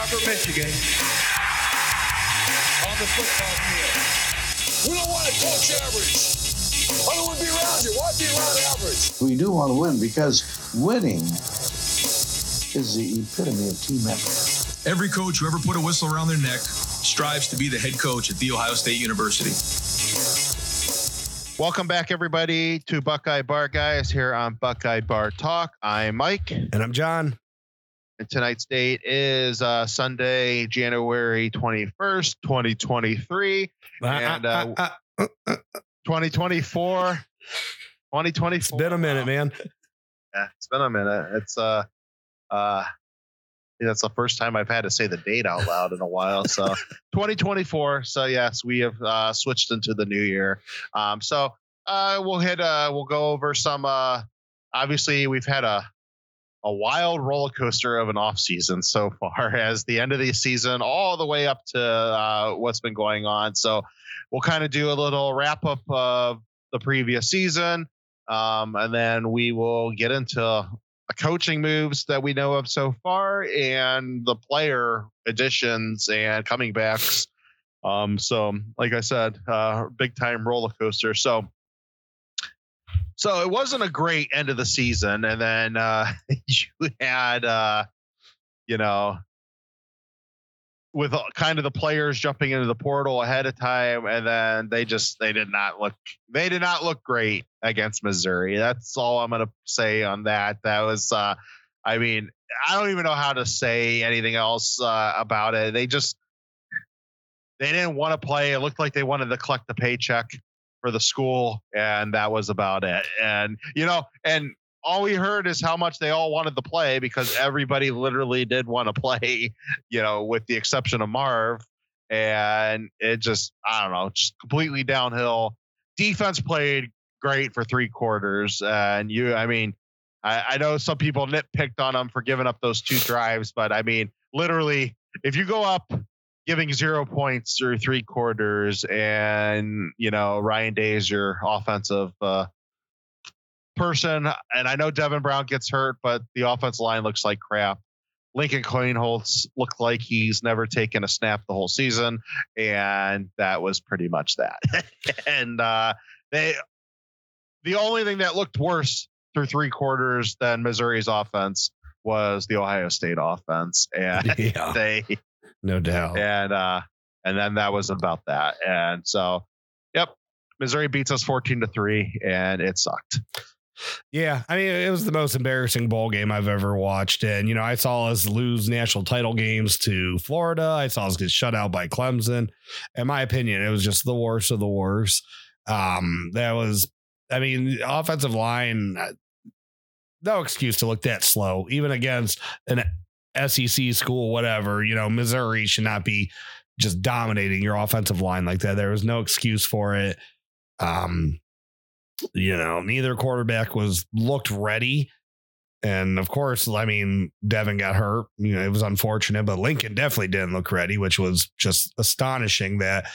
Arbor, Michigan, on the football field. We don't want to coach average. I don't want to be around you. Why be around average? We do want to win because winning is the epitome of team effort. Every coach who ever put a whistle around their neck strives to be the head coach at The Ohio State University. Welcome back, everybody, to Buckeye Bar Guys here on Buckeye Bar Talk. I'm Mike. And I'm John. And tonight's date is uh, Sunday, January 21st, 2023. and uh, uh, 2024. 2024. It's been a minute, man. Yeah, it's been a minute. It's uh uh that's the first time I've had to say the date out loud in a while. So 2024. So yes, we have uh, switched into the new year. Um, so uh, we'll hit. Uh, we'll go over some. Uh, obviously, we've had a a wild roller coaster of an off season so far as the end of the season all the way up to uh, what's been going on. So we'll kind of do a little wrap up of the previous season. Um, and then we will get into the coaching moves that we know of so far and the player additions and coming backs. Um, so, like I said, uh, big time roller coaster. So, so it wasn't a great end of the season, and then uh, you had, uh, you know, with kind of the players jumping into the portal ahead of time, and then they just they did not look they did not look great against Missouri. That's all I'm gonna say on that. That was, uh, I mean, I don't even know how to say anything else uh, about it. They just they didn't want to play. It looked like they wanted to collect the paycheck for the school, and that was about it. And you know, and all we heard is how much they all wanted to play because everybody literally did want to play, you know, with the exception of Marv. And it just, I don't know, just completely downhill. Defense played great for three quarters. And you, I mean, I, I know some people nitpicked on them for giving up those two drives, but I mean, literally, if you go up giving zero points through three quarters and, you know, Ryan Day is your offensive, uh, person, and I know Devin Brown gets hurt, but the offensive line looks like crap. Lincoln Kienholz looked like he's never taken a snap the whole season, and that was pretty much that. and uh, they, the only thing that looked worse through three quarters than Missouri's offense was the Ohio State offense, and yeah, they, no doubt, and uh, and then that was about that. And so, yep, Missouri beats us fourteen to three, and it sucked. Yeah, I mean, it was the most embarrassing bowl game I've ever watched. And, you know, I saw us lose national title games to Florida. I saw us get shut out by Clemson. In my opinion, it was just the worst of the worst. Um, that was, I mean, offensive line, uh, no excuse to look that slow, even against an SEC school, whatever. You know, Missouri should not be just dominating your offensive line like that. There was no excuse for it. Um, you know, neither quarterback was looked ready. And of course, I mean, Devin got hurt. You know, it was unfortunate, but Lincoln definitely didn't look ready, which was just astonishing that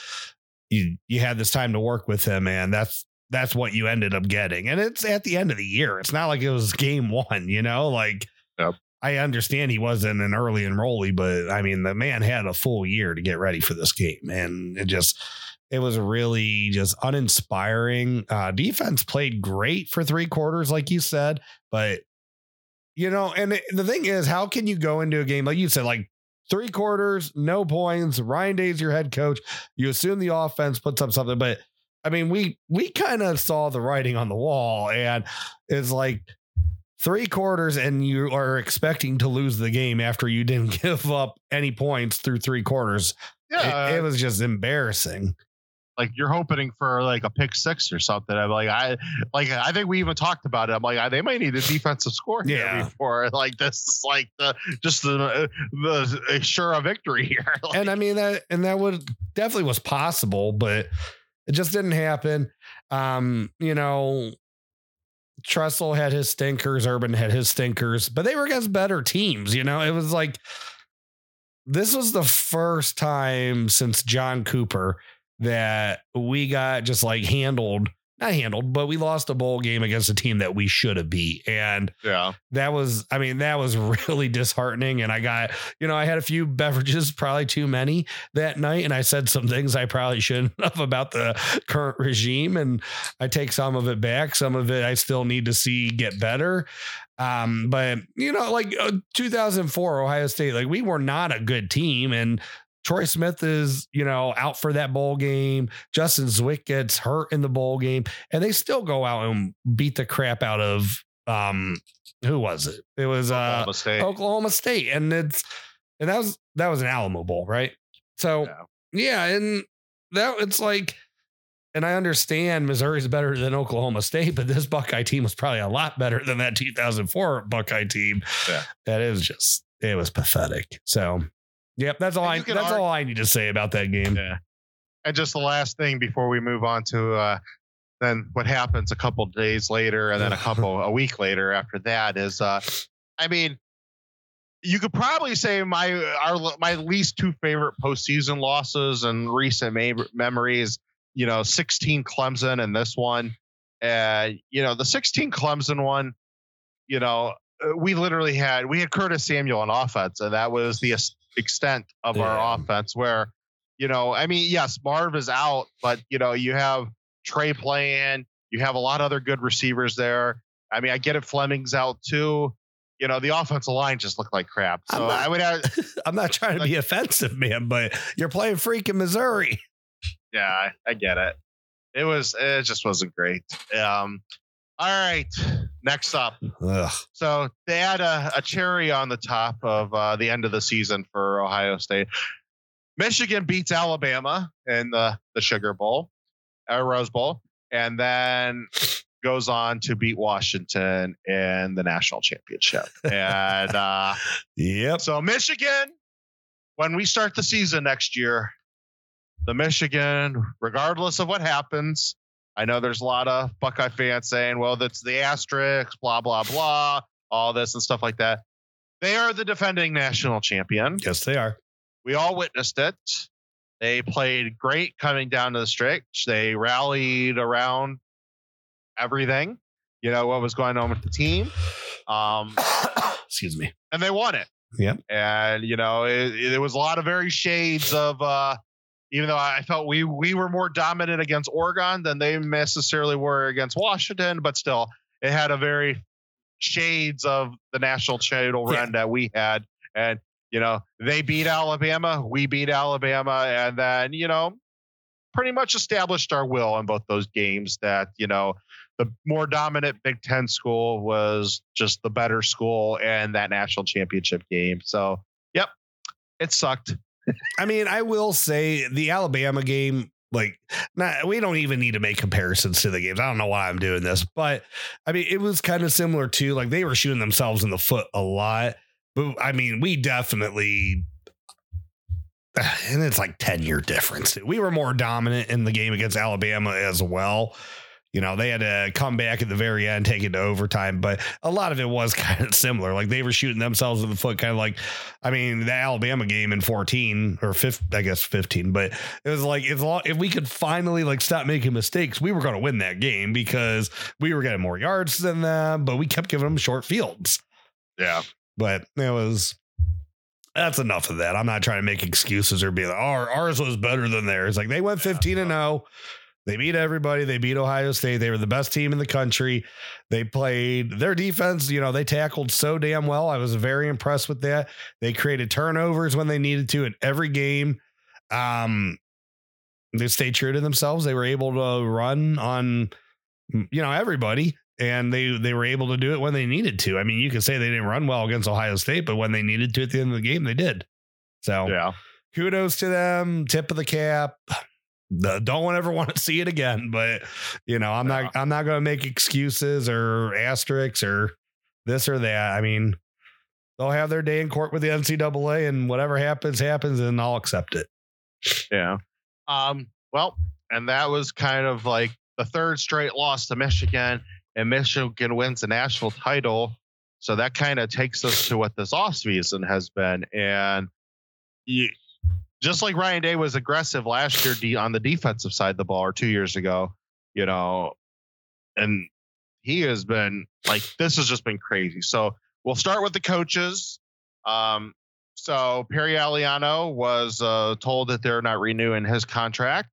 you you had this time to work with him, and that's that's what you ended up getting. And it's at the end of the year. It's not like it was game one, you know, like yep. I understand he wasn't an early enrollee, but I mean, the man had a full year to get ready for this game. And it just it was really just uninspiring. Uh, defense played great for three quarters, like you said, but you know, and the thing is, how can you go into a game like you said, like three quarters, no points? Ryan Day's your head coach. You assume the offense puts up something, but I mean, we we kind of saw the writing on the wall, and it's like three quarters, and you are expecting to lose the game after you didn't give up any points through three quarters. Yeah, it, it was just embarrassing like you're hoping for like a pick six or something. I'm like, I like, I think we even talked about it. I'm like, they might need a defensive score here yeah. before like this is like the just the the sure a victory here. like, and I mean that, and that would definitely was possible, but it just didn't happen. Um, you know, Tressel had his stinkers, Urban had his stinkers, but they were against better teams. You know, it was like this was the first time since John Cooper that we got just like handled not handled, but we lost a bowl game against a team that we should have beat. And Yeah. that was, I mean, that was really disheartening. And I got, you know, I had a few beverages, probably too many that night. And I said some things I probably shouldn't have about the current regime. And I take some of it back. Some of it I still need to see get better. Um, but you know, like uh, 2004 Ohio State, like we were not a good team. And Troy Smith is, you know, out for that bowl game. Justin Zwick gets hurt in the bowl game, and they still go out and beat the crap out of um who was it? It was uh Oklahoma State. Oklahoma State. And it's and that was that was an Alamo Bowl, right? So Yeah. yeah, and that it's like and I understand Missouri's better than Oklahoma State, but this Buckeye team was probably a lot better than that 2004 Buckeye team. Yeah. That is just it was pathetic. So, yep, that's all I that's argue- all I need to say about that game. Yeah. And just the last thing before we move on to uh, then what happens a couple days later and then a couple a week later after that is uh, I mean you could probably say my our my least two favorite postseason losses and recent ma- memories, you know, 16 Clemson and this one. Uh, you know, the 16 Clemson one, you know, we literally had we had Curtis Samuel on offense, and that was the extent of Yeah. our offense. Where, you know, I mean, yes, Marv is out, but you know, you have Trey playing, you have a lot of other good receivers there. I mean, I get it, Fleming's out too. You know, the offensive line just looked like crap. So not- I would have, I'm not trying to be offensive, man, but you're playing freaking Missouri. yeah, I, I get it. It was, it just wasn't great. Um, all right, next up. Ugh. So they had a, a cherry on the top of uh, the end of the season for Ohio State. Michigan beats Alabama in the, the Sugar Bowl, uh, Rose Bowl, and then goes on to beat Washington in the national championship. And uh, Yep. so Michigan, when we start the season next year, the Michigan, regardless of what happens, I know there's a lot of Buckeye fans saying, well, that's the asterisk, blah, blah, blah, all this and stuff like that. They are the defending national champion. Yes, they are. We all witnessed it. They played great coming down to the stretch. They rallied around everything, you know, what was going on with the team. Um, Excuse me. and they won it. Yep. And you know, it, it was a lot of very shades of. uh Even though I felt we we were more dominant against Oregon than they necessarily were against Washington, but still, it had a very shades of the national title Yeah. run that we had. And you know, they beat Alabama, we beat Alabama, and then you know, pretty much established our will in both those games. That you know, the more dominant Big Ten school was just the better school and that national championship game. So, yep, it sucked. I mean, I will say the Alabama game, like, not, we don't even need to make comparisons to the games. I don't know why I'm doing this, but I mean, it was kind of similar to like they were shooting themselves in the foot a lot. But I mean, we definitely, and it's like 10 year difference. We were more dominant in the game against Alabama as well. You know, they had to come back at the very end, take it to overtime, but a lot of it was kind of similar. Like they were shooting themselves in the foot, kind of like I mean, the Alabama game in 14 or 15, I guess 15, but it was like if, if we could finally like stop making mistakes, we were going to win that game because we were getting more yards than them, but we kept giving them short fields. Yeah. But it was that's enough of that. I'm not trying to make excuses or be like, oh, ours was better than theirs. Like they went 15 and 0. They beat everybody. They beat Ohio State. They were the best team in the country. They played their defense, you know, they tackled so damn well. I was very impressed with that. They created turnovers when they needed to in every game. Um, they stayed true to themselves. They were able to run on, you know, everybody, and they they were able to do it when they needed to. I mean, you could say they didn't run well against Ohio State, but when they needed to at the end of the game, they did. So Yeah. kudos to them. Tip of the cap. The- Don't ever want to see it again, but you know, I'm not. I'm not going to make excuses or asterisks or this or that. I mean, they'll have their day in court with the NCAA, and whatever happens, happens, and I'll accept it. Yeah. Um, well, and that was kind of like the third straight loss to Michigan, and Michigan wins the national title. So that kind of takes us to what this offseason has been. And you, just like Ryan Day was aggressive last year on the defensive side of the ball or two years ago, you know, and he has been like this has just been crazy. So we'll start with the coaches. Um, so Perry Eliano was uh, told that they're not renewing his contract,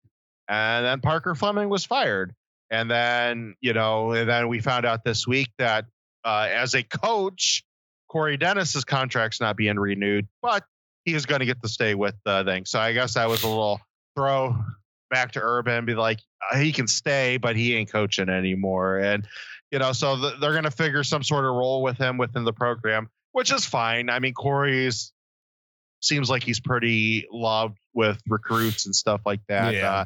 and then Parker Fleming was fired. And then you know, and then we found out this week that uh, as a coach, Corey Dennis's contract's not being renewed, but he is going to get to stay with the thing. So I guess that was a little throw back to Urban, be like, uh, he can stay, but he ain't coaching anymore. And, you know, so th- they're going to figure some sort of role with him within the program, which is fine. I mean, Corey's seems like he's pretty loved with recruits and stuff like that. Yeah. Uh,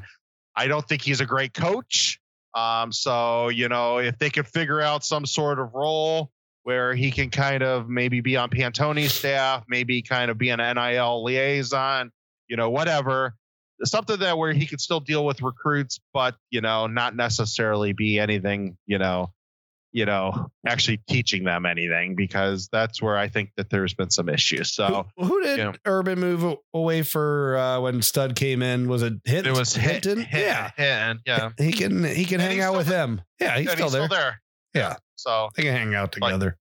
I don't think he's a great coach. Um, so, you know, if they could figure out some sort of role where he can kind of maybe be on Pantoni's staff, maybe kind of be an NIL liaison, you know, whatever. Something that where he could still deal with recruits, but you know, not necessarily be anything, you know, you know, actually teaching them anything because that's where I think that there's been some issues. So who, who did you know. Urban move away for uh, when Stud came in? Was it Hint? it was Hinton? yeah. hit, yeah. He can he can And hang out with there. him. Yeah, he's, still, there. there. Yeah. So They can hang out together.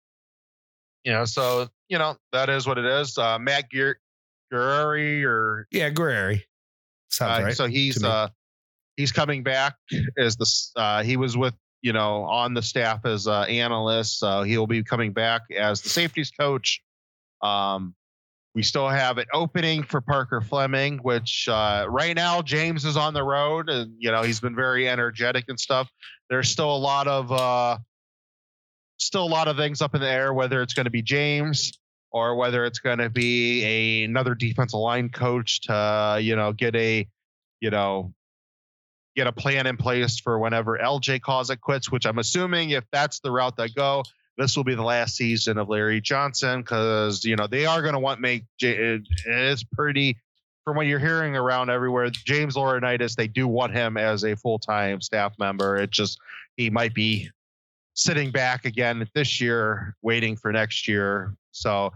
you know, so you know that is what it is. Uh, Matt Gear, Gurry or yeah, Guerrieri. Sounds Uh, right. So he's uh he's coming back as the uh he was with you know on the staff as uh analyst, so he'll be coming back as the safeties coach. Um we still have an opening for Parker Fleming, which uh, right now James is on the road, and you know he's been very energetic and stuff. There's still a lot of uh, still a lot of things up in the air, whether it's going to be James or whether it's going to be a, another defensive line coach to you know get a you know get a plan in place for whenever LJ calls it quits. Which I'm assuming if that's the route they go, this will be the last season of Larry Johnson because you know they are going to want make it's pretty from what you're hearing around everywhere. James Laurinaitis, they do want him as a full time staff member. It just he might be sitting back again this year, waiting for next year. So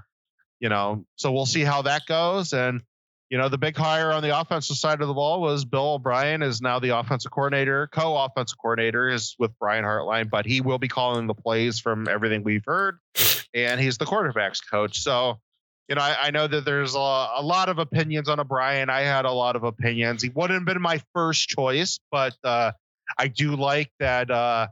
you know, so we'll see how that goes. And you know, the big hire on the offensive side of the ball was Bill O'Brien is now the offensive coordinator, co-offensive coordinator is with Brian Hartline, but he will be calling the plays from everything we've heard, and he's the quarterbacks coach. So, you know, I, I know that there's a, a lot of opinions on O'Brien. I had a lot of opinions. He wouldn't have been my first choice, but uh, I do like that uh,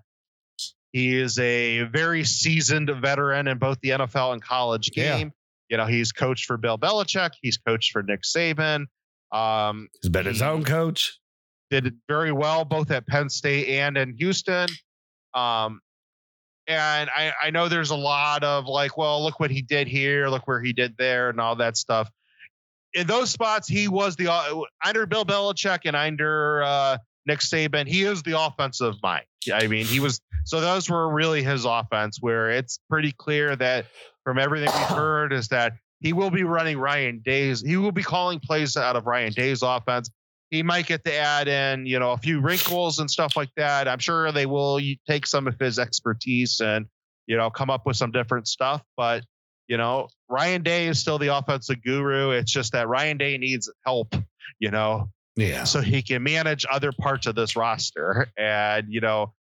he is a very seasoned veteran in both the NFL and college Yeah. game. You know, he's coached for Bill Belichick. He's coached for Nick Saban. Um, He's been his own coach. did very well both at Penn State and in Houston. Um, and I, I know there's a lot of like, well, look what he did here, look where he did there, and all that stuff. In those spots, he was the uh, under Bill Belichick and under uh, Nick Saban. He is the offensive mind. I mean, he was so those were really his offense. Where it's pretty clear that from everything we've heard is that he will be running Ryan Day's. He will be calling plays out of Ryan Day's offense he might get to add in, you know, a few wrinkles and stuff like that. I'm sure they will take some of his expertise and, you know, come up with some different stuff. But, you know, Ryan Day is still the offensive guru. It's just that Ryan Day needs help, you know, Yeah. so he can manage other parts of this roster. And, you know,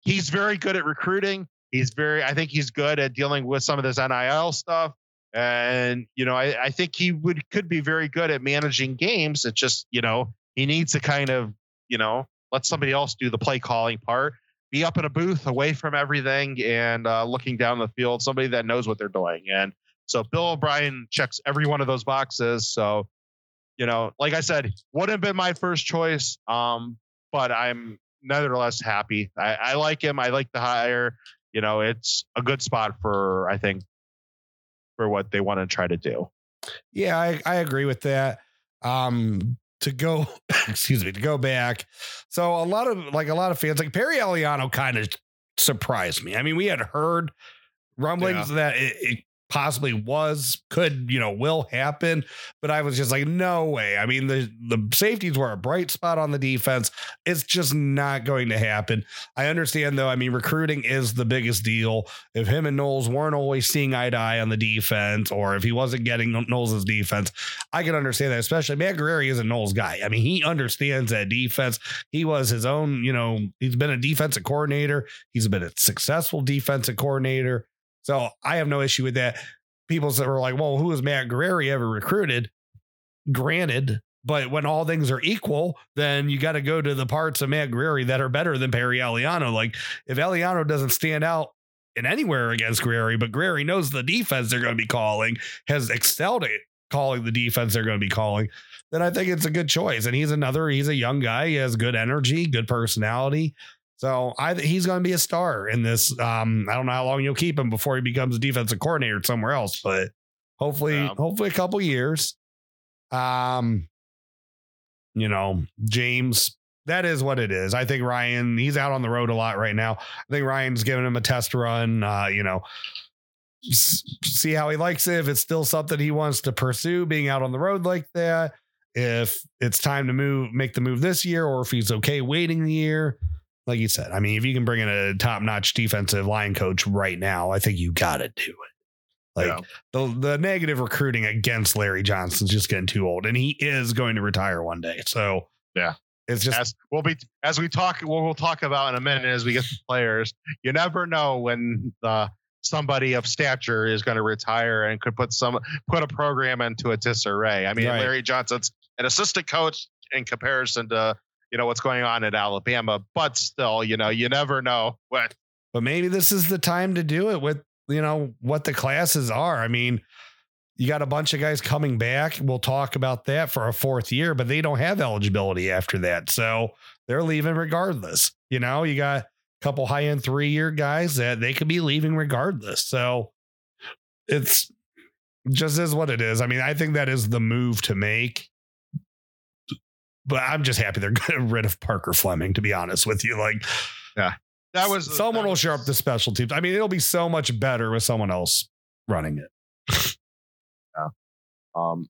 he's very good at recruiting. He's very, I think he's good at dealing with some of this NIL stuff. And, you know, I, I think he would could be very good at managing games. It's just, you know, he needs to kind of, you know, let somebody else do the play calling part, be up in a booth away from everything and uh, looking down the field, somebody that knows what they're doing. And so Bill O'Brien checks every one of those boxes. So, you know, like I said, wouldn't have been my first choice. Um, but I'm nevertheless happy. I, I like him. I like the hire. You know, it's a good spot for I think for what they want to try to do. Yeah, I, I agree with that. Um, to go, excuse me, to go back. So a lot of like a lot of fans, like Perry Eliano, kind of surprised me. I mean, we had heard rumblings that it, it possibly was, could, you know, will happen. But I was just like, no way. I mean, the the safeties were a bright spot on the defense. It's just not going to happen. I understand though. I mean, recruiting is the biggest deal. If him and Knowles weren't always seeing eye to eye on the defense, or if he wasn't getting Knowles' defense, I can understand that. Especially Matt Guerrieri is a Knowles guy. I mean, he understands that defense. He was his own, you know, he's been a defensive coordinator. He's been a successful defensive coordinator. So I have no issue with that. People that were like, well, who has Matt Guerrieri ever recruited? Granted, but when all things are equal, then you got to go to the parts of Matt Guerrieri that are better than Perry Eliano. Like if Eliano doesn't stand out in anywhere against Guerrieri, but Guerrieri knows the defense they're going to be calling, has excelled at calling the defense they're going to be calling, then I think it's a good choice. And he's another, he's a young guy. He has good energy, good personality. So I he's going to be a star in this. Um, I don't know how long you'll keep him before he becomes a defensive coordinator somewhere else, but hopefully, Yeah. hopefully a couple years. Um, you know, James, that is what it is. I think Ryan, he's out on the road a lot right now. I think Ryan's giving him a test run. Uh, you know, see how he likes it. If it's still something he wants to pursue, being out on the road like that. If it's time to move, make the move this year, or if he's okay waiting the year. Like you said, I mean, if you can bring in a top notch defensive line coach right now, I think you got to do it. Like Yeah. the the negative recruiting against Larry Johnson's just getting too old, and he is going to retire one day. So Yeah. it's just as we'll be as we talk what we'll talk about in a minute as we get the players you never know when uh, somebody of stature is going to retire and could put some put a program into a disarray i mean Right. larry johnson's an assistant coach in comparison to you know what's going on at alabama but still you know you never know what but maybe this is the time to do it with you know what the classes are. I mean, you got a bunch of guys coming back. We'll talk about that for a fourth year, but they don't have eligibility after that. So they're leaving regardless. You know, you got a couple high end three year guys that they could be leaving regardless. So it's just is what it is. I mean, I think that is the move to make. But I'm just happy they're getting rid of Parker Fleming, to be honest with you. Like, yeah, that was someone that will was- show up the special teams. I mean, it'll be so much better with someone else running it. Yeah. Um,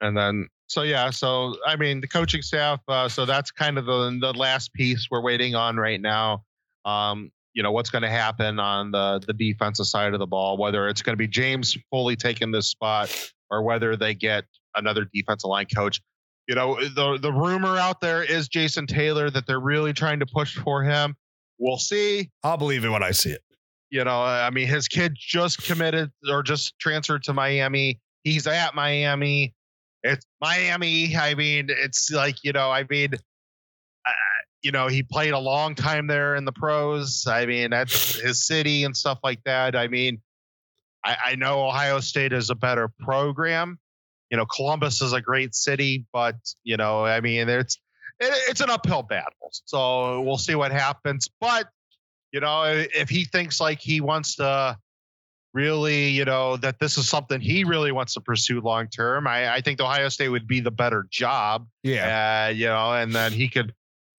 and then so yeah, so I mean the coaching staff. Uh, so that's kind of the the last piece we're waiting on right now. Um, you know what's going to happen on the the defensive side of the ball, whether it's going to be James fully taking this spot or whether they get another defensive line coach. You know the the rumor out there is Jason Taylor that they're really trying to push for him. We'll see I'll believe it when I see it. you know, I mean, his kid just committed or just transferred to Miami. He's at Miami. It's Miami. I mean, it's like, you know, I mean, uh, you know, he played a long time there in the pros. I mean, that's his city and stuff like that. I mean, I, I know Ohio State is a better program. You know, Columbus is a great city, but, you know, I mean, it's, it, it's an uphill battle. So we'll see what happens. But you know, if he thinks like he wants to really, you know, that this is something he really wants to pursue long term, I, I think Ohio State would be the better job. Yeah. Uh, you know, and then he could,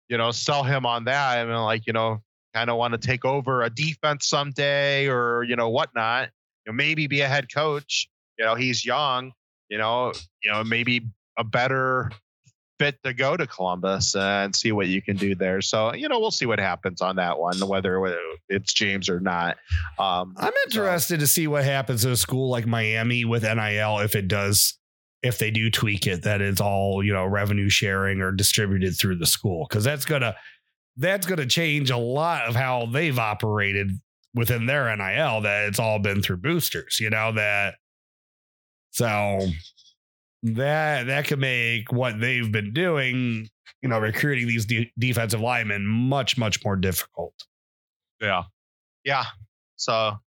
you know, sell him on that. I mean, like, you know, kind of want to take over a defense someday or, you know, whatnot. You know, maybe be a head coach. You know, he's young, you know, you know, maybe a better fit to go to Columbus and see what you can do there. So, you know, we'll see what happens on that one, whether it's James or not. Um, I'm interested to see what happens to a school like Miami with NIL if it does, if they do tweak it, that it's all, you know, revenue sharing or distributed through the school. Cause that's gonna that's gonna change a lot of how they've operated within their NIL, that it's all been through boosters, you know, that so that that could make what they've been doing, you know, recruiting these de- defensive linemen much, much more difficult. Yeah. Yeah. So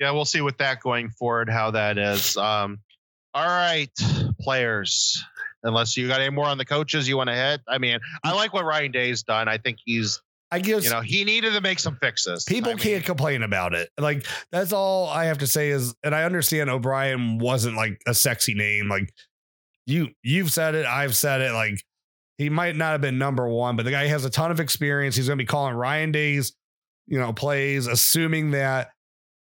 yeah, we'll see with that going forward how that is. Um all right, players. Unless you got any more on the coaches you want to hit. I mean, I like what Ryan Day's done. I think he's I guess you know, he needed to make some fixes. People I mean, can't complain about it. Like that's all I have to say is, and I understand O'Brien wasn't like a sexy name. Like you, you've said it, I've said it. Like he might not have been number one, but the guy has a ton of experience. He's going to be calling Ryan Day's, you know, plays, assuming that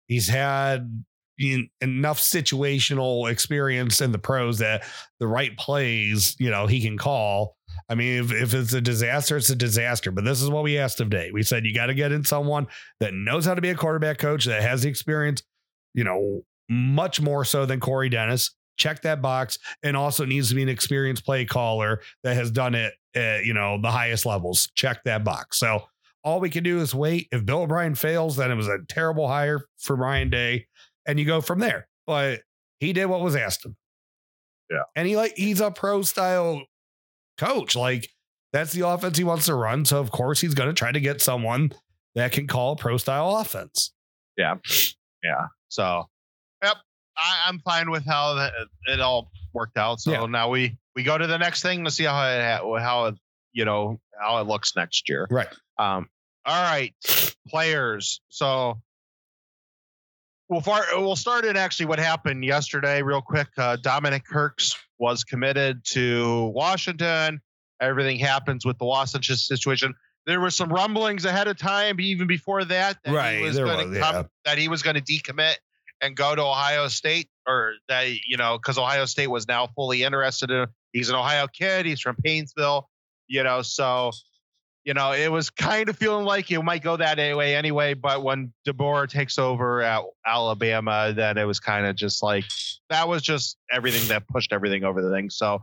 he's had en- enough situational experience in the pros that the right plays, you know, he can call. I mean, if, if it's a disaster, it's a disaster. But this is what we asked of Day. We said you got to get in someone that knows how to be a quarterback coach, that has the experience, you know, much more so than Corey Dennis. Check that box, and also needs to be an experienced play caller that has done it at you know the highest levels. Check that box. So all we can do is wait. If Bill O'Brien fails, then it was a terrible hire for Ryan Day, and you go from there. But he did what was asked of him. Yeah. and he like he's a pro style coach. Like that's the offense he wants to run. So of course he's going to try to get someone that can call a pro style offense. Yeah. Yeah. So, yep, I, I'm fine with how that it all worked out. So Yeah. now we we go to the next thing to see how it how it you know how it looks next year. Right. Um. All right, players. So. We'll, far, we'll start in actually what happened yesterday, real quick. Uh, Dominic Kirks was committed to Washington. Everything happens with the Washington situation. There were some rumblings ahead of time, even before that, that Right, he was there going was, to yeah. that he was going to decommit and go to Ohio State, or that you know, because Ohio State was now fully interested in. He's an Ohio kid. He's from Painesville, you know. So, you know, it was kind of feeling like it might go that way anyway. But when DeBoer takes over at Alabama, then it was kind of just like that was just everything that pushed everything over the thing. So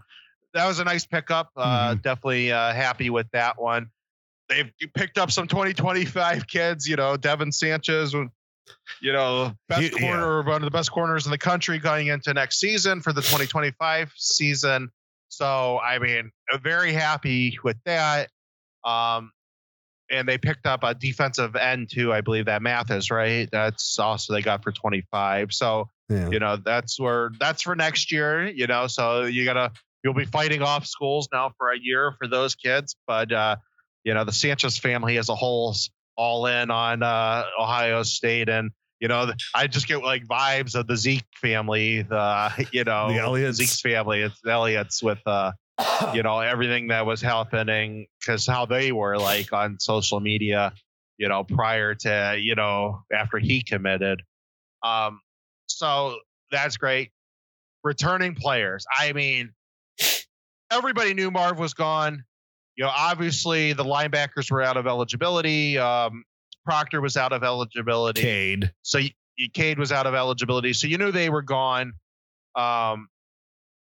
that was a nice pickup. Uh, Definitely uh, happy with that one. They've picked up some 2025 kids. You know, Devin Sanchez, you know, best yeah. corner, one of the best corners in the country going into next season for the 2025 season. So, I mean, very happy with that. Um, and they picked up a defensive end too. I believe that Mathis, right? That's also they got for 25. So, Yeah. you know, that's where that's for next year, you know, so you gotta, you'll be fighting off schools now for a year for those kids. But, uh, you know, the Sanchez family as a whole's all in on uh, Ohio State. And, you know, I just get like vibes of the Zeke family, the, you know, The Elliots. Zeke's family. It's the Elliots with, uh, you know everything that was happening because how they were like on social media you know prior to you know after he committed um so that's great returning players i mean everybody knew marv was gone you know obviously the linebackers were out of eligibility um proctor was out of eligibility Cade. so y- y- Cade was out of eligibility, so you knew they were gone. Um,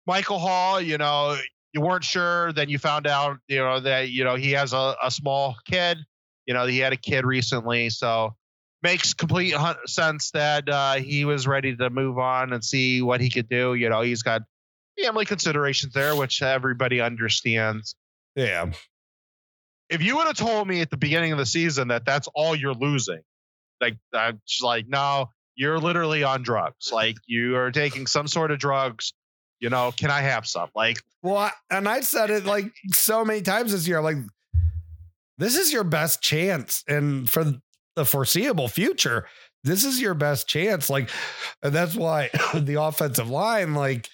Michael Hall, you know, you weren't sure. Then you found out, you know, that you know he has a, a small kid. You know, he had a kid recently, so makes complete sense that uh, he was ready to move on and see what he could do. You know, he's got family considerations there, which everybody understands. Yeah. If you would have told me at the beginning of the season that that's all you're losing, like I'm just like, no, you're literally on drugs. Like you are taking some sort of drugs. You know, can I have some? Like, Well, I, and I said it like so many times this year. Like, this is your best chance, and for the foreseeable future, this is your best chance. Like, and that's why the offensive line, like,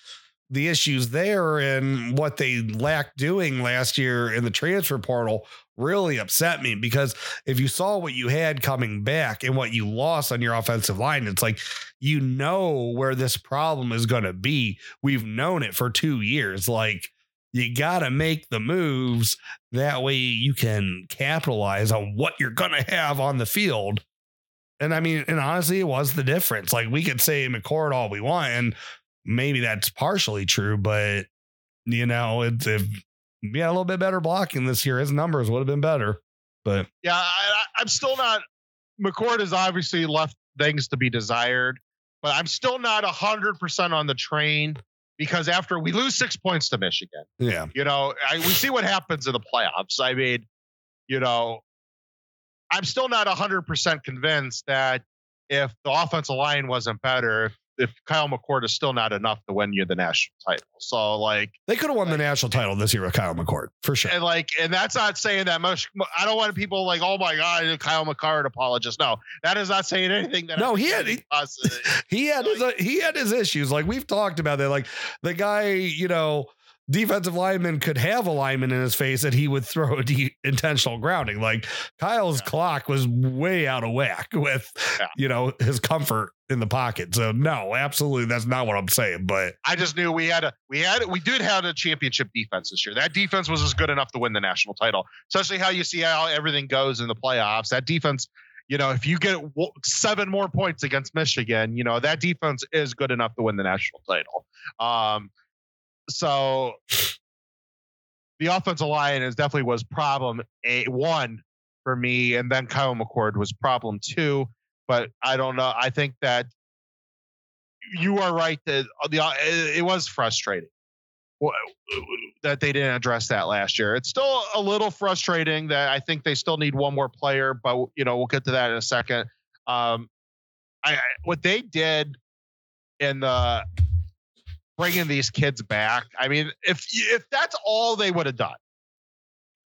the issues there and what they lacked doing last year in the transfer portal really upset me because if you saw what you had coming back and what you lost on your offensive line, it's like you know where this problem is going to be. We've known it for two years. Like, you got to make the moves that way you can capitalize on what you're going to have on the field. And I mean, and honestly, it was the difference. Like, we could say McCord all we want, and maybe that's partially true, but you know, it's if we had a little bit better blocking this year, his numbers would have been better. But yeah, I, I'm still not. McCord has obviously left things to be desired, but I'm still not hundred percent on the train because after we lose six points to Michigan, yeah, you know, I, we see what happens in the playoffs. I mean, you know, I'm still not 100% convinced that if the offensive line wasn't better, if, Kyle McCord is still not enough to win you the national title. So, like, they could have won the national title this year with Kyle McCord for sure. and like, and that's not saying that much. I don't want people like, oh my God, Kyle McCord apologist. No, that is not saying anything that. No, he had- positive. he had his uh, he had his issues. Like we've talked about that. Like the guy, you know, defensive lineman could have a lineman in his face and he would throw a de- intentional grounding. Like Kyle's Yeah. clock was way out of whack with, Yeah. you know, his comfort in the pocket. So no, absolutely, that's not what I'm saying. But I just knew we had a we had we did have a championship defense this year. That defense was as good enough to win the national title. Especially how you see how everything goes in the playoffs. That defense, you know, if you get seven more points against Michigan, you know that defense is good enough to win the national title. Um, so the offensive line is definitely was problem a one for me, and then Kyle McCord was problem two. But I don't know. I think that you are right that the it was frustrating that they didn't address that last year. It's still a little frustrating that I think they still need one more player, but you know we'll get to that in a second. Um, I- what they did in the bringing these kids back. I mean, if if that's all they would have done,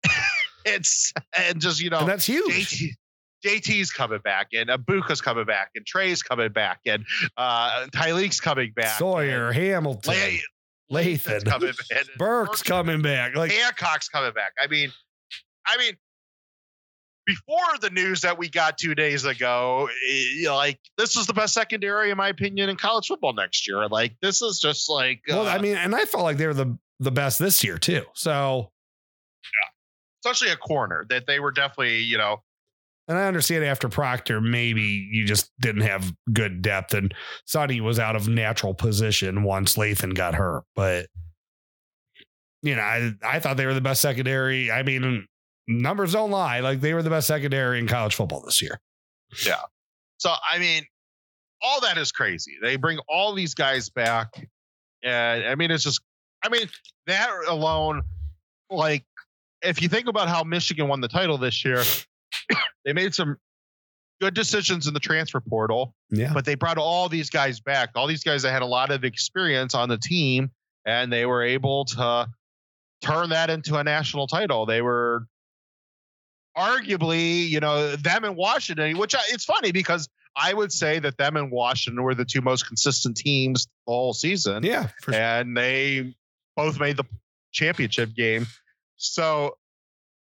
it's and just you know and that's huge. JT, JT's coming back, and Ebuka's coming back, and Trey's coming back, and uh, Tyleik's coming back. Sawyer, Hamilton, Lathan, coming back. and Burke's coming back. Like Hancock's coming back. I mean, I mean, before the news that we got two days ago, eh, like this is the best secondary, in my opinion, in college football next year. Like this is just like, well, uh, I mean, and I felt like they were the the best this year too. So yeah, especially a corner that they were definitely, you know, And I understand after Proctor, maybe you just didn't have good depth, and Sonny was out of natural position once Lathan got hurt. But you know, I I thought they were the best secondary. I mean, numbers don't lie; like they were the best secondary in college football this year. Yeah. So I mean, all that is crazy. They bring all these guys back, and I mean, it's just, I mean, that alone, like, if you think about how Michigan won the title this year, they made some good decisions in the transfer portal, Yeah, but they brought all these guys back. All these guys that had a lot of experience on the team, and they were able to turn that into a national title. They were arguably, you know, them in Washington, which I, it's funny because I would say that them and Washington were the two most consistent teams the whole season, yeah, for sure. and they both made the championship game. So,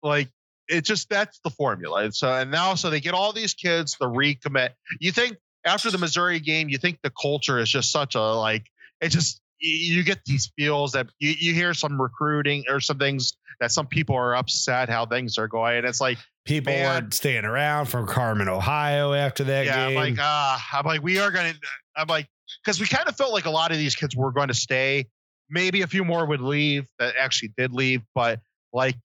like, it just that's the formula. And so, and now, so they get all these kids to recommit. You think after the Missouri game, you think the culture is just such a like, it just you you get these feels that you, you hear some recruiting or some things that some people are upset how things are going. And it's like, People man. weren't staying around from Carmen, Ohio after that yeah, game. I'm like, ah, I'm like, we are gonna, I'm like, because we kind of felt like a lot of these kids were going to stay. Maybe a few more would leave that actually did leave, but like,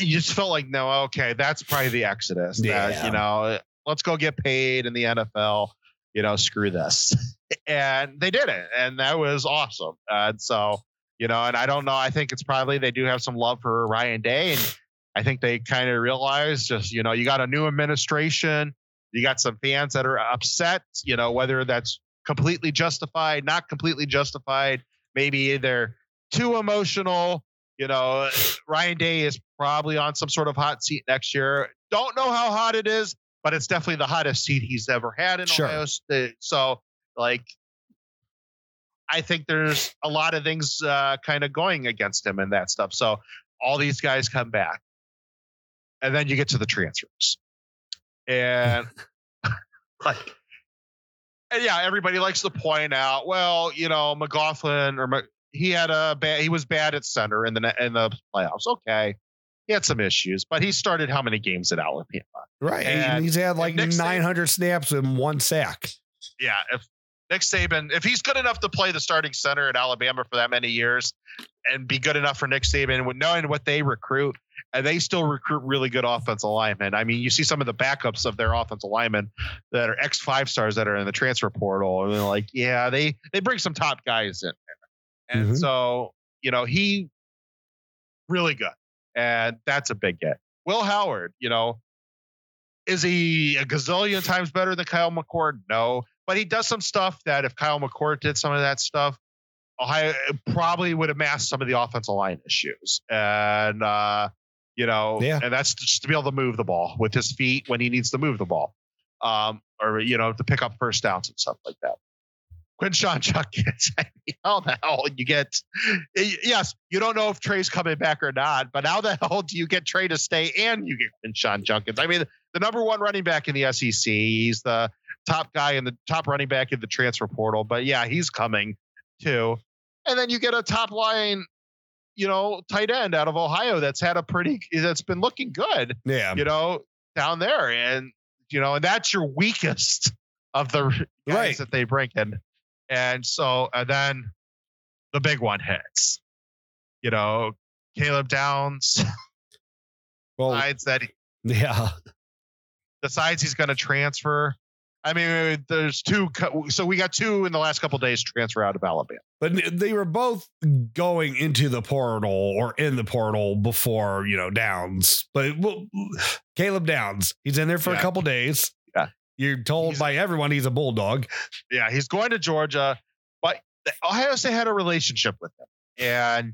you just felt like, no, okay, that's probably the exodus. That, Yeah. you know, let's go get paid in the NFL. You know, screw this, and they did it, and that was awesome. And so, you know, and I don't know. I think it's probably they do have some love for Ryan Day, and I think they kind of realize just you know, you got a new administration, you got some fans that are upset. You know, whether that's completely justified, not completely justified. Maybe they're too emotional. You know, Ryan Day is probably on some sort of hot seat next year. Don't know how hot it is, but it's definitely the hottest seat he's ever had in Sure. Ohio State. So, like, I think there's a lot of things uh, kind of going against him and that stuff. So, all these guys come back, and then you get to the transfers, and like, and yeah, everybody likes to point out, well, you know, McLaughlin or he had a bad, he was bad at center in the in the playoffs. Okay, he had some issues, but he started how many games at Alabama? right. and- he's had like Nick Saban- 900 snaps and one sack. Yeah, if Nick Saban, if he's good enough to play the starting center at Alabama for that many years, and be good enough for Nick Saban, with knowing what they recruit, and they still recruit really good offensive linemen. I mean, you see some of the backups of their offensive linemen that are X five stars that are in the transfer portal, and they're like, yeah, they they bring some top guys in there, and Mhm. so you know he really good, and that's a big get. Will Howard, you know, is he a gazillion times better than Kyle McCord? No, but he does some stuff that if Kyle McCord did some of that stuff, Ohio probably would have masked some of the offensive line issues. And uh, you know, Yeah. and that's just to be able to move the ball with his feet when he needs to move the ball. Um, or you know, to pick up first downs and stuff like that. Quinshon Judkins. I mean, how the hell you get? Yes, you don't know if Trey's coming back or not, but how the hell do you get Trey to stay and you get Quinshon Judkins? I mean, the number one running back in the SEC. He's the top guy in the top running back in the transfer portal. But yeah, he's coming too. And then you get a top line, you know, tight end out of Ohio that's had a pretty that's been looking good, Yeah. you know, down there. And you know, and that's your weakest of the guys Right. that they bring in. And so and then the big one hits. You know, Caleb Downs Well, decides that he yeah. decides he's going to transfer. I mean, there's two. So we got two in the last couple days transfer out of Alabama. But they were both going into the portal or in the portal before, you know, Downs. But well, Caleb Downs, he's in there for a Yeah. couple days. You're told He's- by everyone he's a bulldog. Yeah, he's going to Georgia, but Ohio State had a relationship with him, and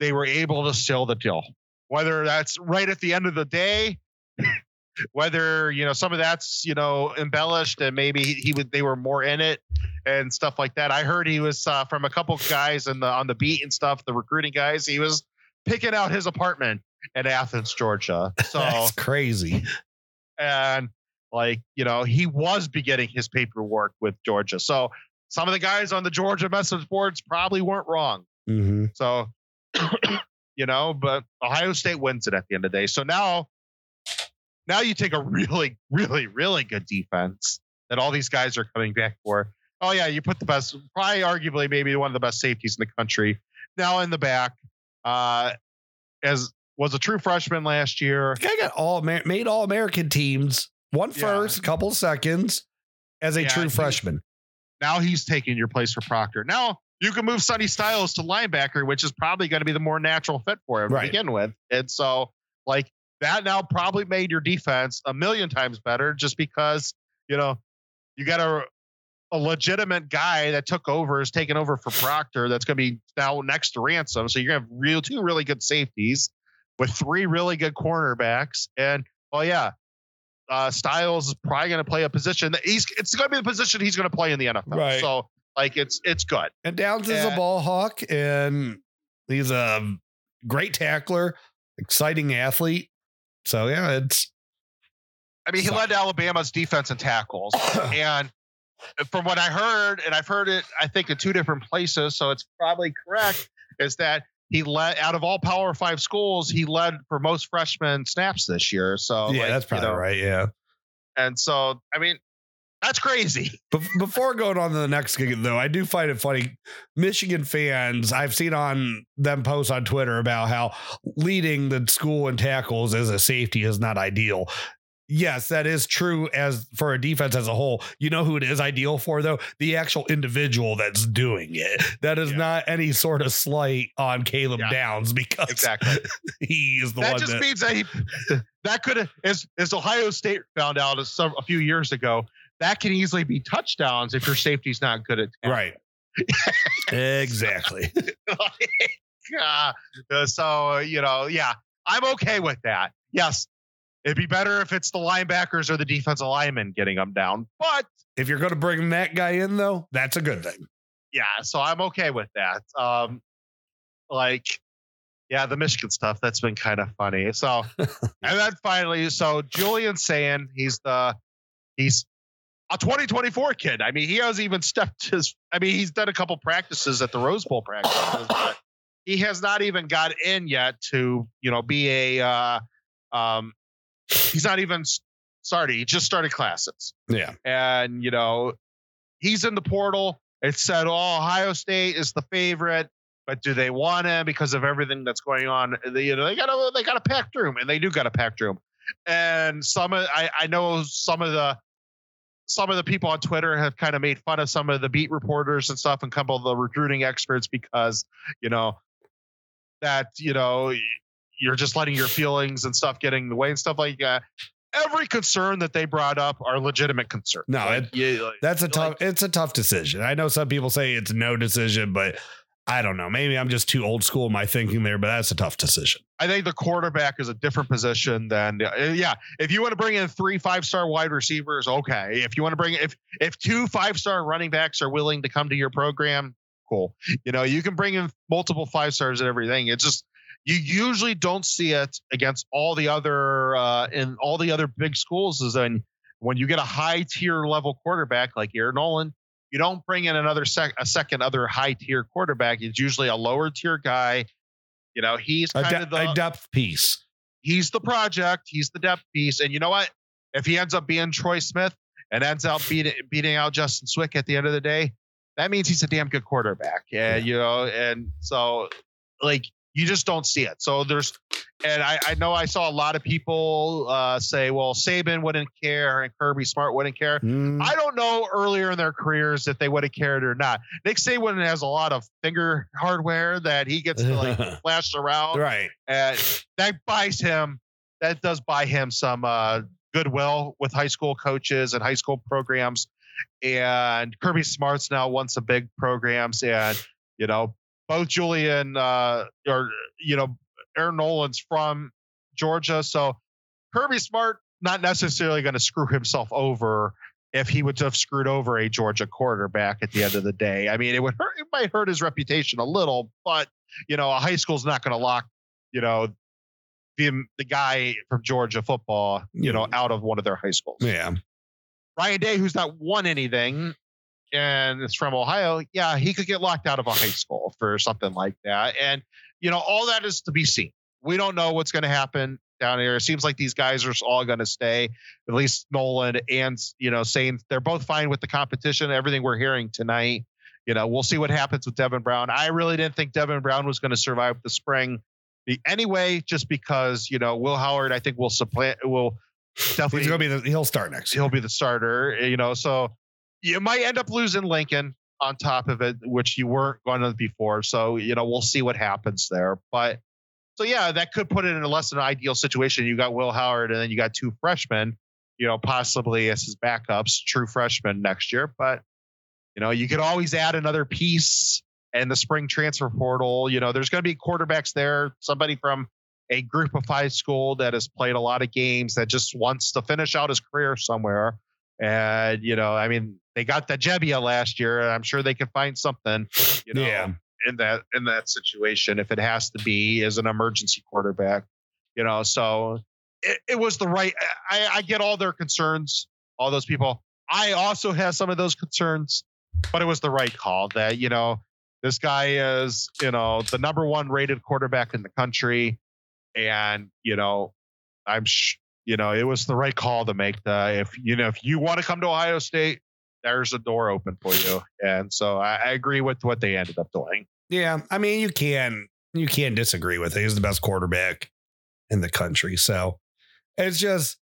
they were able to seal the deal. Whether that's right at the end of the day, whether you know some of that's you know embellished and maybe he, he would they were more in it and stuff like that. I heard he was uh, from a couple guys in the on the beat and stuff, the recruiting guys. He was picking out his apartment in Athens, Georgia. So That's crazy. and like you know he was beginning his paperwork with Georgia. So some of the guys on the Georgia message boards probably weren't wrong. hmm So you know, but Ohio State wins it at the end of the day. So now, now you take a really, really, really good defense that all these guys are coming back for. Oh yeah, you put the best, probably arguably maybe one of the best safeties in the country now in the back. Uh, as was a true freshman last year. Guy got all made all American teams. One Yeah. couple seconds as a Yeah, true freshman. Now he's taking your place for Proctor. Now you can move Sonny Styles to linebacker, which is probably going to be the more natural fit for him Right. to begin with. And so, like that now probably made your defense a million times better, just because you know you got a a legitimate guy that took over is taking over for Proctor. That's going to be now next to Ransom. So you're going to have real two really good safeties with three really good cornerbacks. And oh yeah, uh, Styles is probably going to play a position that he's. It's going to be the position he's going to play in the NFL. Right. So like it's it's good. And Downs is a ball hawk, and he's a great tackler, exciting athlete. So yeah, it's I mean, he led Alabama's defense and tackles. and from what I heard, and I've heard it, I think in two different places, so it's probably correct, is that he led out of all Power Five schools, he led for most freshman snaps this year. So yeah, like, that's you probably know, right. Yeah. And so, I mean, that's crazy. But before going on to the next gig, though, I do find it funny. Michigan fans, I've seen on them post on Twitter about how leading the school in tackles as a safety is not ideal. Yes, that is true as for a defense as a whole. You know who it is ideal for though? The actual individual that's doing it. That is Yeah. not any sort of slight on Caleb Yeah. Downs because Exactly. he is the that one just that just means that he, that could have, as, as Ohio State found out a, some, a few years ago, that can easily be touchdowns if your safety's not good at right. exactly. uh, so you know, yeah, I'm okay with that. Yes, it'd be better if it's the linebackers or the defensive linemen getting them down, but If you're going to bring that guy in, though, that's a good thing. yeah, so I'm okay with that. Um, like, yeah, the Michigan stuff that's been kind of funny. So, and then finally, so Julian Sayin he's the he's a 2024 kid. I mean, he hasn't even stepped his. I mean, he's done a couple practices at the Rose Bowl practices, but he has not even got in yet to you know be a. Uh, um, he's not even started. He just started classes Yeah. and you know he's in the portal. It said, "Oh, Ohio State is the favorite, but do they want him because of everything that's going on? They, you know, they got a they got a packed room, and they do got a packed room. And some of I I know some of the some of the people on Twitter have kind of made fun of some of the beat reporters and stuff, and couple of the recruiting experts because you know that you know you're just letting your feelings and stuff getting in the way and stuff like that. Every concern that they brought up are legitimate concerns. No, Like, it- yeah, like- That's a tough. Like- it's a tough decision. I know some people say it's no decision, but I don't know. Maybe I'm just too old school in my thinking there, but that's a tough decision. I think the quarterback is a different position than uh, yeah. If you want to bring in three five star wide receivers, okay. If you want to bring if if two five star running backs are willing to come to your program, cool. You know, you can bring in multiple five stars and everything. It's just you usually don't see it against all the other uh in all the other big schools is then when you get a high tier level quarterback like Air Noland, you don't bring in another sec a second other high tier quarterback. It's usually a lower tier guy. You know, he's A, kind de- of the a depth piece. he's the project, he's the depth piece. And you know what? If he ends up being Troy Smith and ends up beating beating out Justin Zwick at the end of the day, that means he's a damn good quarterback. Yeah, you know, and so like you just don't see it. So there's and I, I know I saw a lot of people uh, say, well, Saban wouldn't care and Kirby Smart wouldn't care. Mm, I don't know earlier in their careers if they would have cared or not. Nick Saban has a lot of finger hardware that he gets to like flash around right. and that buys him that does buy him some uh, goodwill with high school coaches and high school programs and kirby smart's now won some big programs and you know both julian uh, or you know Air Noland's from georgia so kirby smart not necessarily going to screw himself over if he would have screwed over a georgia quarterback at the end of the day i mean it would hurt it might hurt his reputation a little but you know a high school's not going to lock you know the the guy from Georgia football, you know, out of one of their high schools. Yeah. Ryan Day, who's not won anything, and is from Ohio, yeah, he could get locked out of a high school for something like that. And you know, all that is to be seen. We don't know what's going to happen down here. It seems like these guys are all going to stay. At least Noland and you know, saying they're both fine with the competition. Everything we're hearing tonight. You know, we'll see what happens with Devin Brown. I really didn't think Devin Brown was going to survive the spring anyway, just because you know Will Howard, I think will supplant will definitely He's gonna be the, he'll start next year. he'll be the starter. You know, so you might end up losing Lincoln on top of it, which you weren't going to before. So you know, we'll see what happens there. But so yeah, that could put it in a less than ideal situation. You got Will Howard, and then you got two freshmen. You know, possibly as his backups, true freshmen next year. But you know, you could always add another piece and the spring transfer portal. You know, there's going to be quarterbacks there, somebody from a group of five school that has played a lot of games that just wants to finish out his career somewhere. And, you know, I mean, they got the Gebbia last year. And I'm sure they can find something, you know, Yeah. in that in that situation if it has to be as an emergency quarterback. You know, so it, it was the right I, I get all their concerns, all those people. I also have some of those concerns, but it was the right call that, you know, this guy is, you know, the number one rated quarterback in the country. And, you know, I'm, sh- you know, it was the right call to make. The, if, you know, if you want to come to Ohio State, there's a door open for you. And so I, I agree with what they ended up doing. Yeah. I mean, you can you can't disagree with it. He's the best quarterback in the country. So it's just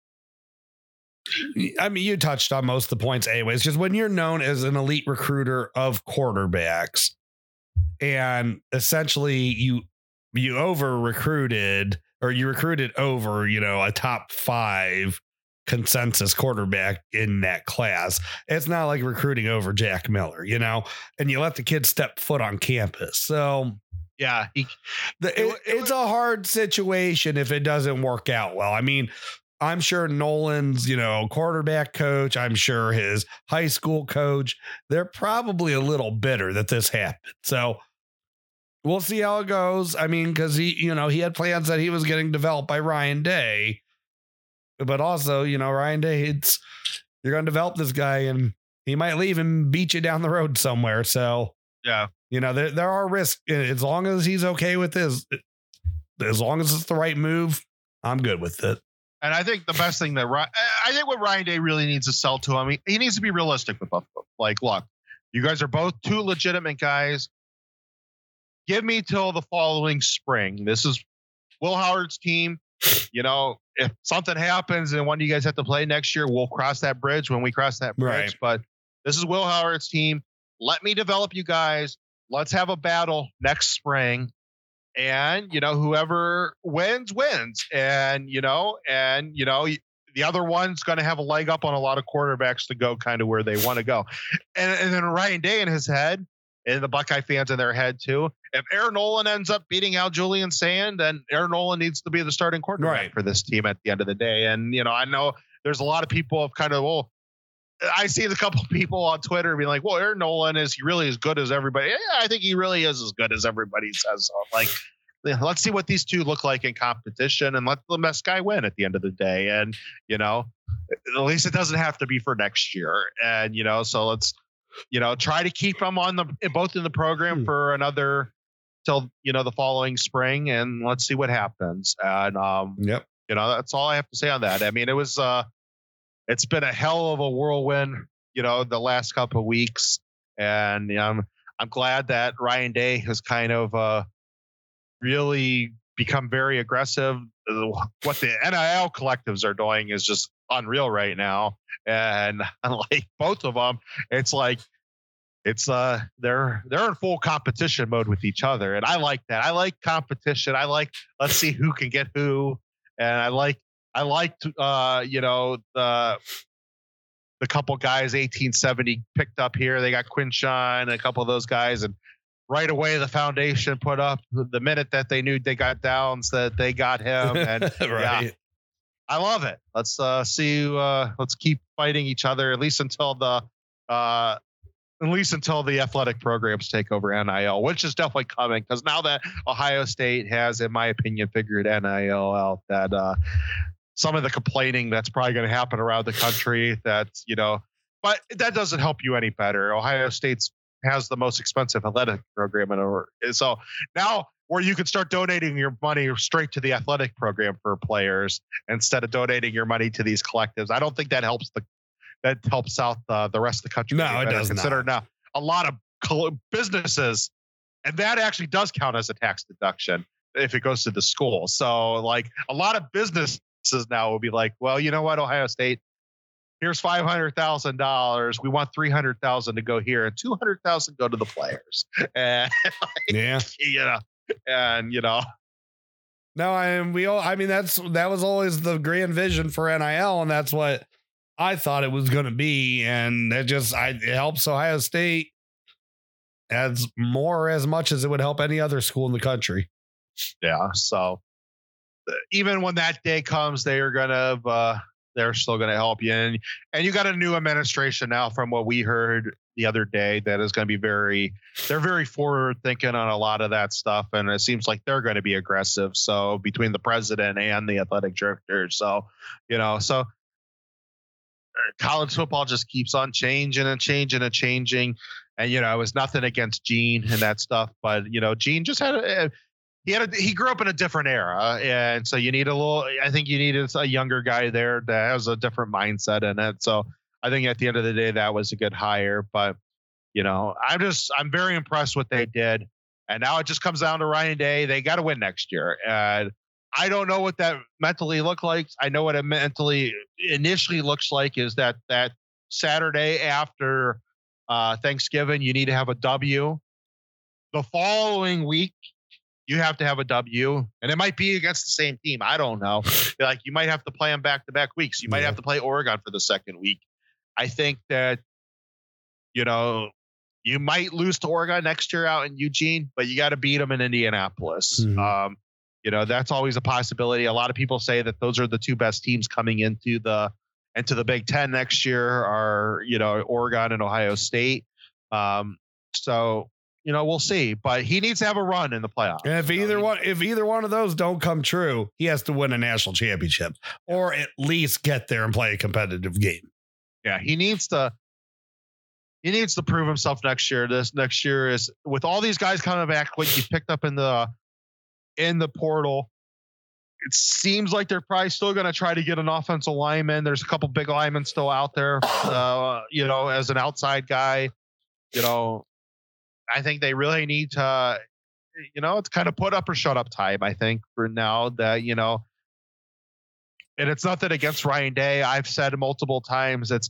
I mean, you touched on most of the points anyways. Just when you're known as an elite recruiter of quarterbacks and essentially you you over recruited or you recruited over, you know, a top five consensus quarterback in that class. It's not like recruiting over Jack Miller, you know, and you let the kid step foot on campus. So Yeah. He, the, It it, it's a hard situation if it doesn't work out well. I mean, I'm sure Noland's, you know, quarterback coach, I'm sure his high school coach, they're probably a little bitter that this happened. So we'll see how it goes. I mean, because he, you know, he had plans that he was getting developed by Ryan Day. But also, you know, Ryan Day, it's you're gonna develop this guy and he might leave and beat you down the road somewhere. So yeah. you know, there there are risks. As long as he's okay with this, as long as it's the right move, I'm good with it. And I think the best thing that Ry- I think what Ryan Day really needs to sell to him, he, he needs to be realistic with both of them. Like, look, you guys are both two legitimate guys. Give me till the following spring. This is Will Howard's team. You know, if something happens and one of you guys have to play next year, we'll cross that bridge when we cross that bridge. Right. But this is Will Howard's team. Let me develop you guys. Let's have a battle next spring and you know whoever wins wins and you know and you know the other one's going to have a leg up on a lot of quarterbacks to go kind of where they want to go and, and then ryan day in his head and the Buckeye fans in their head too. If Air Noland ends up beating out Julian Sayin, then Air Noland needs to be the starting quarterback Right. for this team at the end of the day. And you know, I know there's a lot of people have kind of well. I see a couple people on Twitter being like, "Well, Air Noland is he really as good as everybody?" Yeah, I think he really is as good as everybody says. So, like, let's see what these two look like in competition, and let the best guy win at the end of the day. And you know, at least it doesn't have to be for next year. And you know, so let's you know try to keep them on the both in the program Hmm. for another till you know the following spring, and let's see what happens. And um, Yep. you know, that's all I have to say on that. I mean, it was uh it's been a hell of a whirlwind, you know, the last couple of weeks. And I'm I'm glad that Ryan Day has kind of uh really become very aggressive. What the NIL collectives are doing is just unreal right now. And like both of them, it's like it's uh they're they're in full competition mode with each other. And i like that. I like competition. I like let's see who can get who. And i like i liked uh you know the the couple guys 1870 picked up here. They got Quinshon and a couple of those guys. And right away the foundation put up the minute that they knew they got downs that they got him and right. I love it. Let's uh, see. Uh, let's keep fighting each other at least until the uh, at least until the athletic programs take over NIL, which is definitely coming because now that Ohio State has, in my opinion, figured NIL out, that uh, some of the complaining that's probably going to happen around the country, that you know, but that doesn't help you any better. Ohio State's has the most expensive athletic program in over. So now where you can start donating your money straight to the athletic program for players instead of donating your money to these collectives. I don't think that helps the that helps out the, the rest of the country. No, it does not. Consider now a lot of businesses, and that actually does count as a tax deduction if it goes to the school. So like a lot of businesses now will be like, well, you know what, Ohio State. Here's five hundred thousand dollars. We want three hundred thousand to go here, and two hundred thousand go to the players. And Yeah. you know, and you know, No, I mean we all I mean that's that was always the grand vision for NIL, and that's what I thought it was gonna be. And it just I it helps Ohio State as more as much as it would help any other school in the country. yeah. So uh, even when that day comes, they are gonna uh, they're still gonna help you. And and you got a new administration now, from what we heard the other day, that is going to be very they're very forward thinking on a lot of that stuff, and it seems like they're going to be aggressive. So between the president and the athletic director, so you know, so uh, college football just keeps on changing and changing and changing. And you know, it was nothing against Gene and that stuff, but you know, Gene just had a, he had a, he grew up in a different era, and so you need a little. I think you needed a younger guy there that has a different mindset in it. So I think at the end of the day, that was a good hire. But you know, I'm just I'm very impressed what they did, and now it just comes down to Ryan Day. They got to win next year, and I don't know what that mentally looked like. I know what it mentally initially looks like is that that Saturday after uh, Thanksgiving, you need to have a W. The following week, you have to have a W, and it might be against the same team. I don't know. Like you might have to play them back to back weeks. You might Yeah. have to play Oregon for the second week. I think that you know you might lose to Oregon next year out in Eugene, but you got to beat them in Indianapolis. Mhm. Um, you know that's always a possibility. A lot of people say that those are the two best teams coming into the into the Big Ten next year are you know Oregon and Ohio State. Um, so you know we'll see, but he needs to have a run in the playoffs. And if either one if either one of those don't come true, he has to win a national championship or at least get there and play a competitive game. yeah, he needs to. He needs to prove himself next year. This next year is with all these guys coming back, like you picked up in the in the portal. It seems like they're probably still going to try to get an offensive lineman. There's a couple big linemen still out there. Uh, you know, as an outside guy, you know, I think they really need to. Eh, you know, it's kind of put up or shut up time. I think for now that you know, and it's nothing against Ryan Day. I've said multiple times it's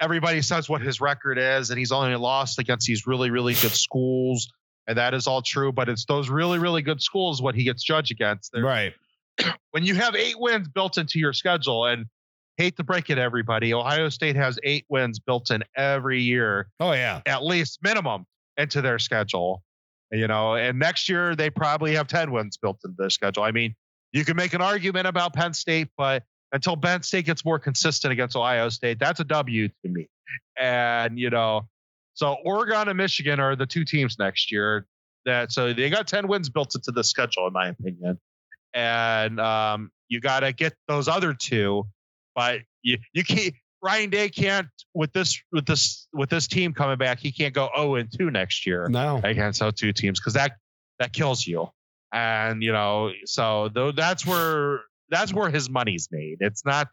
everybody says what his record is, and he's only lost against these really, really good schools, and that is all true. But it's those really, really good schools what he gets judged against. They're- Right. When you have eight wins built into your schedule, and hate to break it, everybody, Ohio State has eight wins built in every year, Oh yeah. at least minimum. Into their schedule. You know, and next year they probably have 10 wins built into their schedule. I mean, you can make an argument about Penn State, but until Penn State gets more consistent against Ohio State, that's a W to me. And, you know, so Oregon and Michigan are the two teams next year that so they got 10 wins built into the schedule, in my opinion. And um, you got to get those other two, but you, you can't. Ryan Day can't with this with this with this team coming back. He can't go 0 and 2 next year No. against those two teams because that that kills you. And you know, so though that's where that's where his money's made. It's not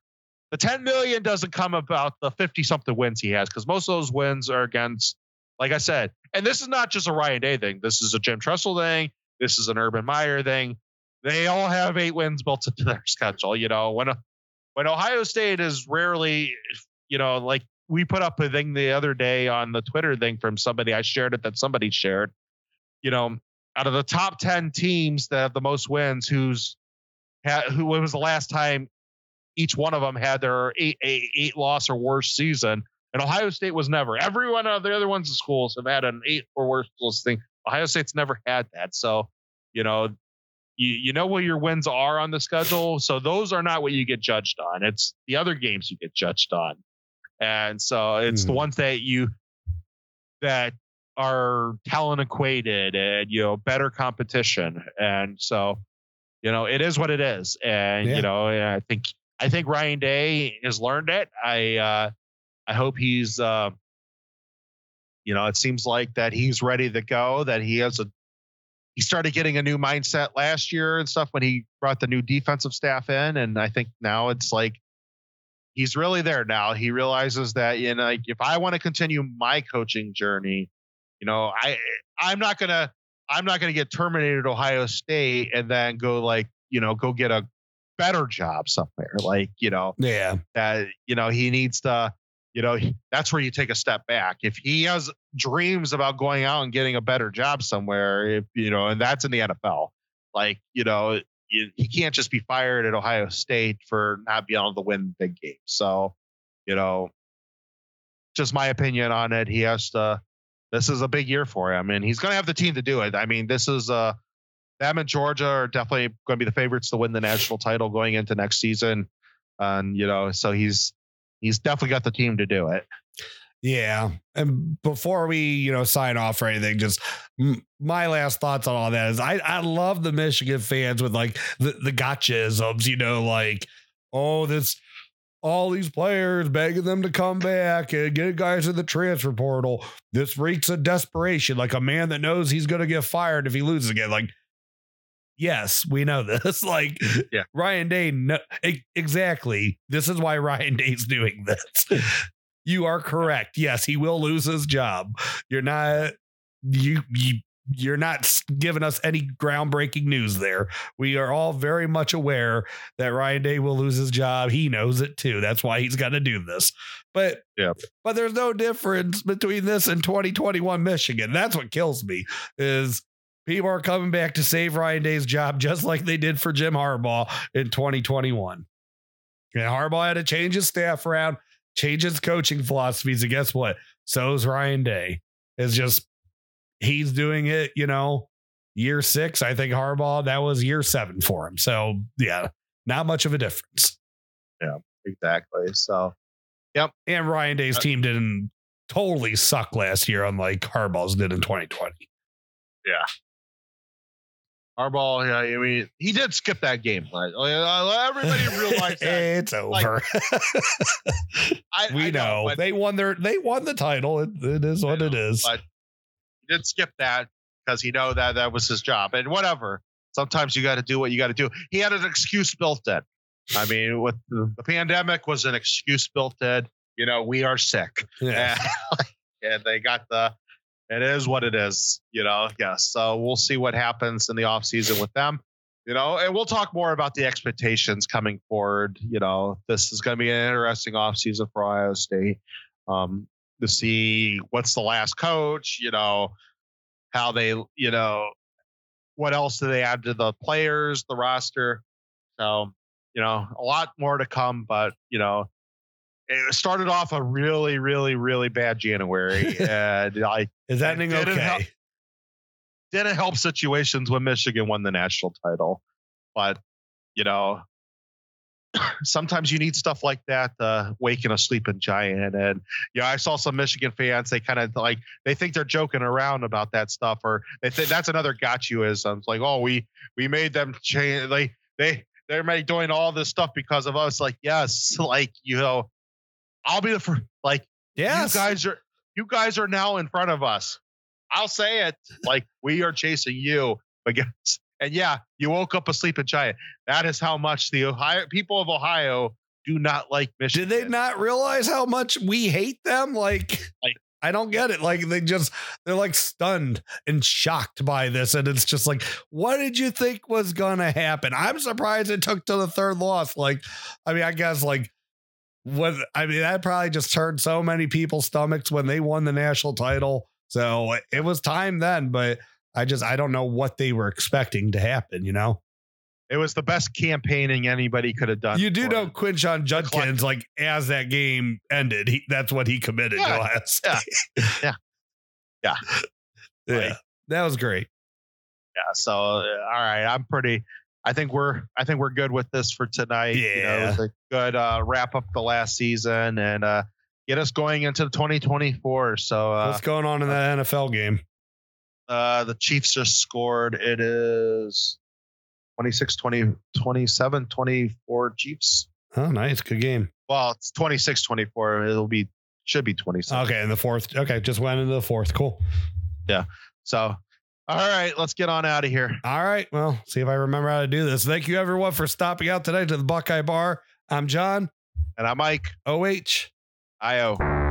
the 10 million doesn't come about the 50 something wins he has because most of those wins are against, like I said, and this is not just a Ryan Day thing. This is a Jim Tressel thing. This is an Urban Meyer thing. They all have eight wins built into their schedule. You know, when when Ohio State is rarely, you know, like we put up a thing the other day on the Twitter thing from somebody. I shared it that somebody shared. You know, out of the top 10 teams that have the most wins, who's had, who was the last time each one of them had their eight, eight, eight loss or worse season? And Ohio State was never. Every one of the other ones in schools have had an eight or worse thing. Ohio State's never had that. So, you know, you, you know what your wins are on the schedule. So those are not what you get judged on. It's the other games you get judged on. And so it's the Mhm. ones that you that are talent equated and you know better competition. And so, you know, it is what it is. And Yeah. you know, and I think I think Ryan Day has learned it. I uh I hope he's uh you know, it seems like that he's ready to go, that he has a he started getting a new mindset last year and stuff when he brought the new defensive staff in. And I think now it's like he's really there now. He realizes that, you know, like if I want to continue my coaching journey, you know, I I'm not gonna I'm not gonna get terminated at Ohio State and then go like, you know, go get a better job somewhere. Like, you know, Yeah. that you know he needs to you know that's where you take a step back. If he has dreams about going out and getting a better job somewhere if you know and that's in the nfl like you know you, he can't just be fired at ohio state for not being able to win big games. So you know just my opinion on it. He has to this is a big year for him and he's going to have the team to do it. I mean this is uh them and georgia are definitely going to be the favorites to win the national title going into next season. And you know so he's he's definitely got the team to do it Yeah. And before we, you know, sign off or anything, just my last thoughts on all that is I, I love the Michigan fans with like the, the gotchaisms, you know, like, oh, this, all these players begging them to come back and get guys in the transfer portal. This reeks of desperation, like a man that knows he's going to get fired if he loses again. Like, yes, we know this. Like, Yeah. Ryan Day, no, exactly. This is why Ryan Day's doing this. You are correct. Yes, he will lose his job. You're not you you you're not giving us any groundbreaking news there. We are all very much aware that Ryan Day will lose his job. He knows it too. That's why he's got to do this. But Yeah. but there's no difference between this and 2021 Michigan. That's what kills me is people are coming back to save Ryan Day's job just like they did for Jim Harbaugh in 2021. And Harbaugh had to change his staff around, change his coaching philosophies. And guess what? So is Ryan Day. It's just he's doing it, you know, year six. I think Harbaugh, that was year seven for him. So yeah, not much of a difference. Yeah, exactly so yep. And Ryan Day's Uh, team didn't totally suck last year, unlike Harbaugh's did in 2020. Harbaugh, yeah, I mean, he did skip that game. Right? Uh, Everybody realized that. it's over. I, we I know, but they won their they won the title. It, it is what I it know, is. but he did skip that because he know that that was his job. And whatever. Sometimes you got to do what you got to do. He had an excuse built in. I mean, with the, the pandemic was an excuse built in. You know, we are sick. yeah. and, and they got the it is what it is you know? Yes so we'll see what happens in the off season with them you know? And we'll talk more about the expectations coming forward you know? This is going to be an interesting off season for ohio state um to see what's the last coach you know? How they you know what else do they add to the players the roster? So you know a lot more to come but you know it started off a really, really, really bad January, and I Is that ending didn't okay? help. didn't help situations when Michigan won the national title. But you know, sometimes you need stuff like that to waken a sleeping giant. And yeah, I saw some Michigan fans. They kind of like they think they're joking around about that stuff, or they think that's another got you ism. It's like, oh, we we made them change. Like they they're doing all this stuff because of us. Like yes, like you know, I'll be the first. Like Yes. you guys are you guys are now in front of us. I'll say it. Like we are chasing you against and yeah, you woke up a sleeping giant. That is how much the Ohio people of Ohio do not like Michigan. Did they not realize how much we hate them? Like, Like- I don't get it. Like they just they're like stunned and shocked by this, and it's just like, what did you think was gonna happen? I'm surprised it took to the third loss. Like, I mean, I guess like what I mean, that probably just turned so many people's stomachs when they won the national title. So it was time then, but I just I don't know what they were expecting to happen. You know, It was the best campaigning anybody could have done. you do know. Quinshon Judkins, like as that game ended, he that's what he committed Yeah, to us. yeah, yeah, yeah. yeah. Like- that was great. Yeah. So uh, all right, I'm pretty. I think we're I think we're good with this for tonight. You know, it was a good uh, wrap up the last season and uh, get us going into 2024. So uh, What's going on in that NFL game? Uh, the Chiefs just scored. It is 26, 20, 27, 24 Chiefs. Oh, nice, good game. Well, it's 26, 24. It'll be, should be 27. Okay, in the fourth. Okay, just went into the fourth. Cool. Yeah. So, all right, let's get on out of here. All right. Well, see if I remember how to do this. Thank you everyone for stopping out today to the Buckeye Bar. I'm John. And I'm Mike. OH. IO.